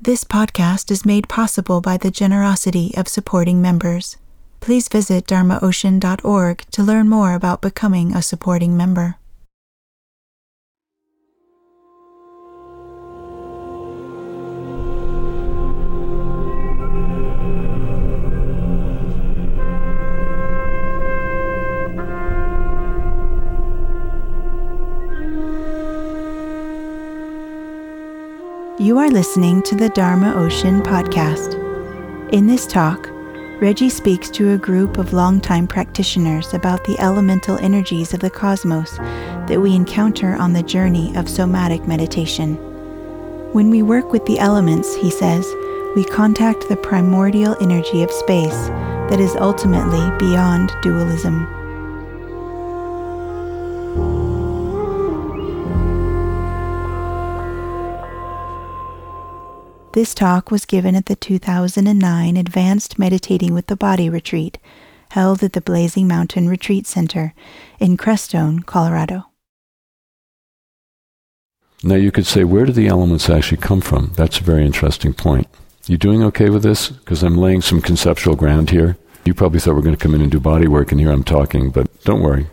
This podcast is made possible by the generosity of supporting members. Please visit dharmaocean.org to learn more about becoming a supporting member. You are listening to the Dharma Ocean podcast. In this talk, Reggie speaks to a group of longtime practitioners about the elemental energies of the cosmos that we encounter on the journey of somatic meditation. When we work with the elements, he says, we contact the primordial energy of space that is ultimately beyond dualism. This talk was given at the 2009 Advanced Meditating with the Body retreat, held at the Blazing Mountain Retreat Center in Crestone, Colorado. Now, you could say, where do the elements actually come from? That's a very interesting point. You doing okay with this? Because I'm laying some conceptual ground here. You probably thought we are going to come in and do body work, and here I'm talking, but don't worry.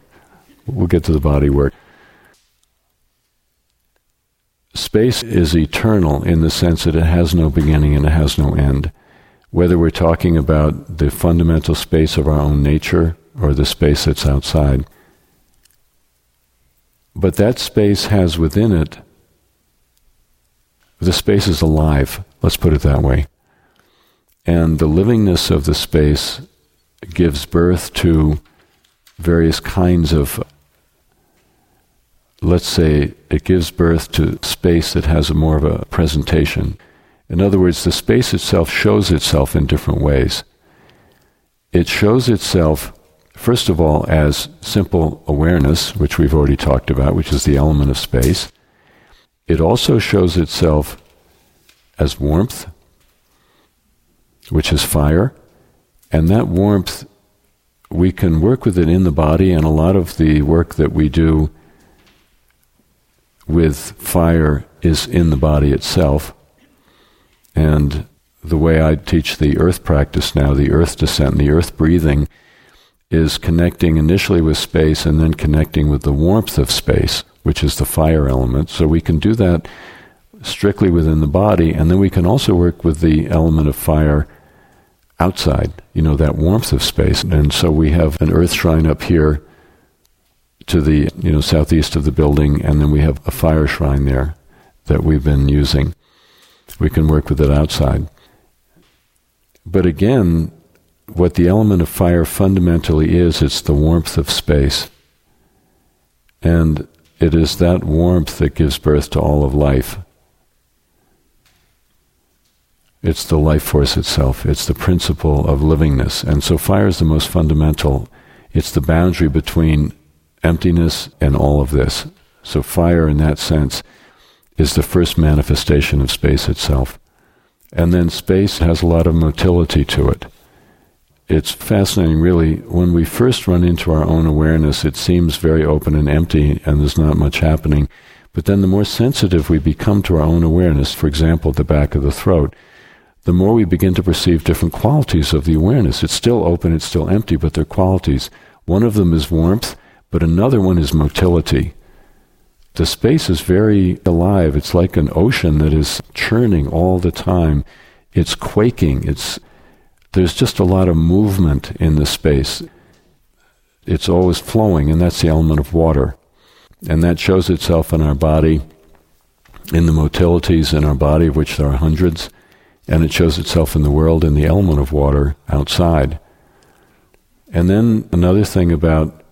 We'll get to the body work. Space is eternal in the sense that it has no beginning and it has no end. Whether we're talking about the fundamental space of our own nature or the space that's outside. But that space has within it, the space is alive, let's put it that way. And the livingness of the space gives birth to various kinds of let's say it gives birth to space that has a more of a presentation. In other words, the space itself shows itself in different ways. It shows itself, first of all, as simple awareness, which we've already talked about, which is the element of space. It also shows itself as warmth, which is fire. And that warmth, we can work with it in the body, and a lot of the work that we do with fire is in the body itself. And the way I teach the earth practice now, the earth descent, and the earth breathing, is connecting initially with space and then connecting with the warmth of space, which is the fire element. So we can do that strictly within the body, and then we can also work with the element of fire outside, you know, that warmth of space. And so we have an earth shrine up here to the you know southeast of the building, and then we have a fire shrine there that we've been using. We can work with it outside. But again, what the element of fire fundamentally is, it's the warmth of space. And it is that warmth that gives birth to all of life. It's the life force itself. It's the principle of livingness. And so fire is the most fundamental. It's the boundary between emptiness and all of this. So fire, in that sense, is the first manifestation of space itself. And then space has a lot of motility to it. It's fascinating, really. When we first run into our own awareness, it seems very open and empty, and there's not much happening. But then the more sensitive we become to our own awareness, for example, the back of the throat, the more we begin to perceive different qualities of the awareness. It's still open, it's still empty, but they're qualities. One of them is warmth, but another one is motility. The space is very alive. It's like an ocean that is churning all the time. It's quaking. It's there's just a lot of movement in the space. It's always flowing, and that's the element of water. And that shows itself in our body, in the motilities in our body, of which there are hundreds, and it shows itself in the world in the element of water outside. And then another thing about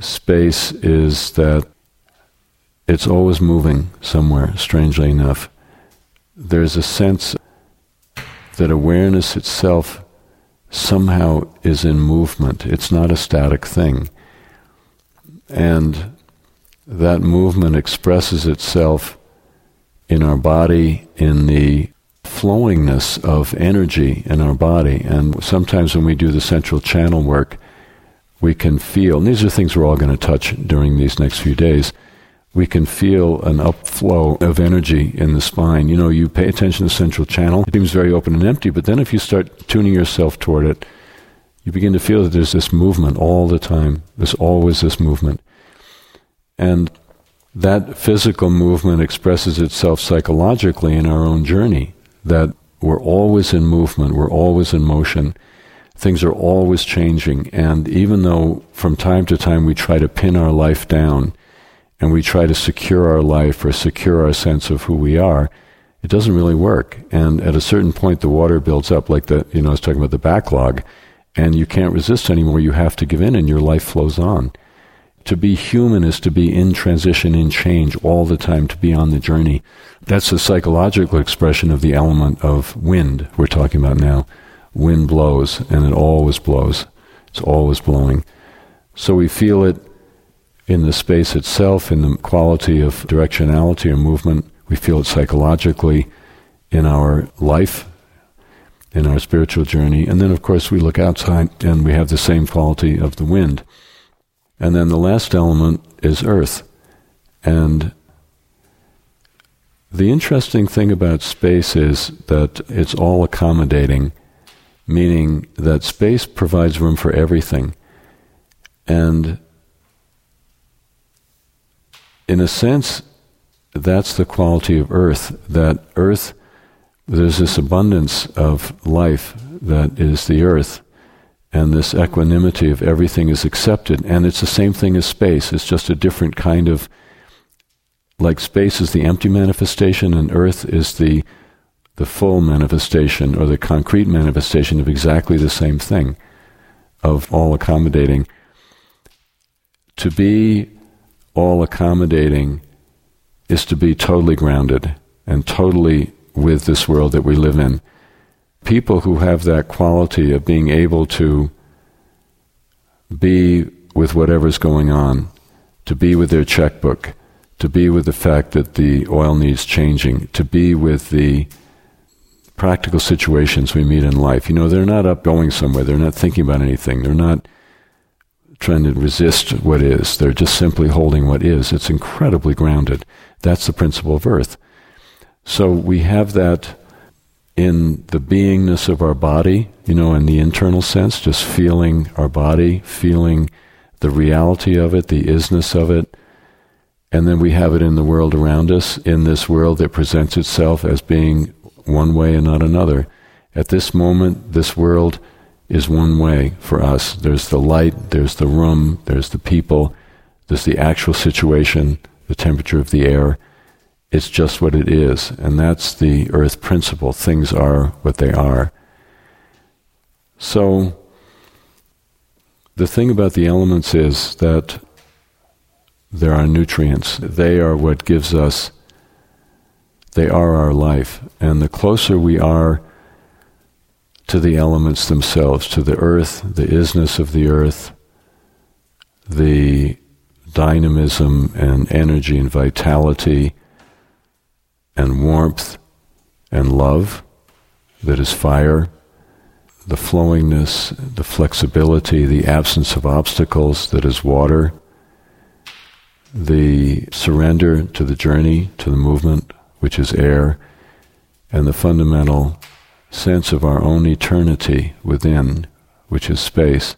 space is that it's always moving somewhere, strangely enough. There's a sense that awareness itself somehow is in movement. It's not a static thing. And that movement expresses itself in our body, in the flowingness of energy in our body. And sometimes when we do the central channel work, we can feel, and these are things we're all going to touch during these next few days, we can feel an upflow of energy in the spine. You know, you pay attention to the central channel, it seems very open and empty, but then if you start tuning yourself toward it, you begin to feel that there's this movement all the time. There's always this movement. And that physical movement expresses itself psychologically in our own journey, that we're always in movement, we're always in motion. Things are always changing. And even though from time to time we try to pin our life down, and we try to secure our life or secure our sense of who we are, it doesn't really work. And at a certain point, the water builds up, like the, you know, I was talking about the backlog, and you can't resist anymore. You have to give in, and your life flows on. To be human is to be in transition, in change all the time, to be on the journey. That's the psychological expression of the element of wind we're talking about now. Wind blows, and it always blows. It's always blowing. So we feel it in the space itself, in the quality of directionality or movement. We feel it psychologically in our life, in our spiritual journey. And then, of course, we look outside and we have the same quality of the wind. And then the last element is earth. And the interesting thing about space is that it's all accommodating, meaning that space provides room for everything. And in a sense, that's the quality of earth, that earth, there's this abundance of life that is the earth, and this equanimity of everything is accepted. And it's the same thing as space, it's just a different kind of, like space is the empty manifestation, and earth is the the full manifestation or the concrete manifestation of exactly the same thing, of all accommodating. To be all accommodating is to be totally grounded and totally with this world that we live in. People who have that quality of being able to be with whatever's going on, to be with their checkbook, to be with the fact that the oil needs changing, to be with the practical situations we meet in life. You know, they're not up going somewhere, they're not thinking about anything, they're not trying to resist what is. They're just simply holding what is. It's incredibly grounded. That's the principle of earth. So we have that in the beingness of our body, you know, in the internal sense, just feeling our body, feeling the reality of it, the isness of it. And then we have it in the world around us, in this world that presents itself as being one way and not another. At this moment, this world is one way for us. There's the light, there's the room, there's the people, there's the actual situation, the temperature of the air. It's just what it is. And that's the earth principle. Things are what they are. So, the thing about the elements is that there are nutrients. They are what gives us, they are our life. And the closer we are to the elements themselves, to the earth, the isness of the earth, the dynamism and energy and vitality and warmth and love that is fire, the flowingness, the flexibility, the absence of obstacles that is water, the surrender to the journey, to the movement, which is air, and the fundamental sense of our own eternity within, which is space,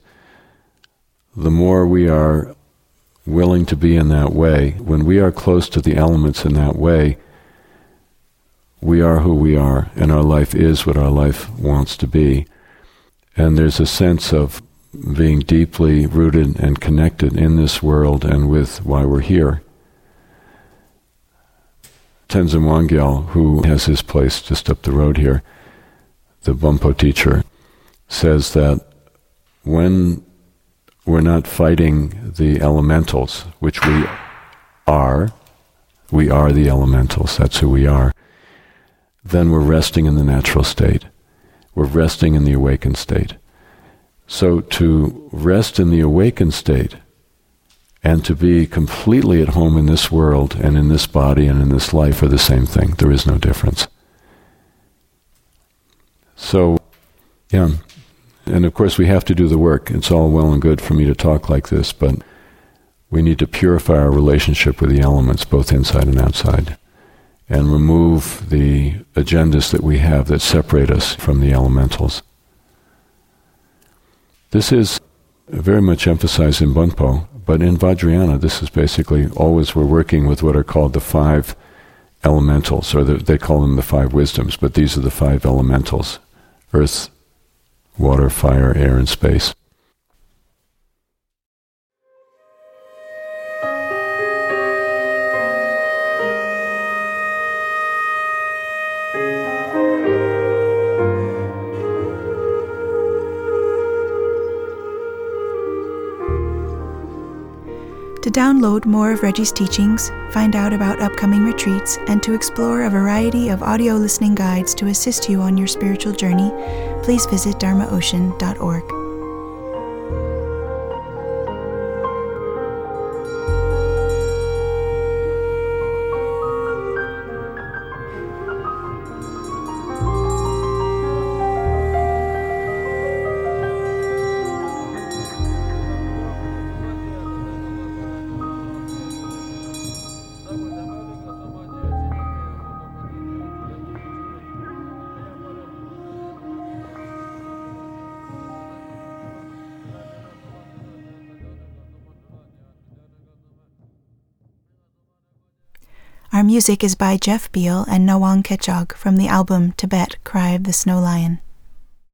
the more we are willing to be in that way, when we are close to the elements in that way, we are who we are, and our life is what our life wants to be. And there's a sense of being deeply rooted and connected in this world and with why we're here. Tenzin Wangyal, who has his place just up the road here, the Bonpo teacher, says that when we're not fighting the elementals, which we are, we are the elementals, that's who we are, then we're resting in the natural state. We're resting in the awakened state. So to rest in the awakened state and to be completely at home in this world and in this body and in this life are the same thing. There is no difference. So, yeah. And of course, we have to do the work. It's all well and good for me to talk like this, but We need to purify our relationship with the elements, both inside and outside, and remove the agendas that we have that separate us from the elementals. This is very much emphasized in Bonpo, but in Vajrayana, this is basically always we're working with what are called the five elementals, or the, they call them the five wisdoms, but these are the five elementals earth, water, fire, air, and space. Download more of Reggie's teachings, find out about upcoming retreats, and to explore a variety of audio listening guides to assist you on your spiritual journey, please visit dharmaocean.org. Our music is by Jeff Beal and Nawang Khechog from the album Tibet Cry of the Snow Lion.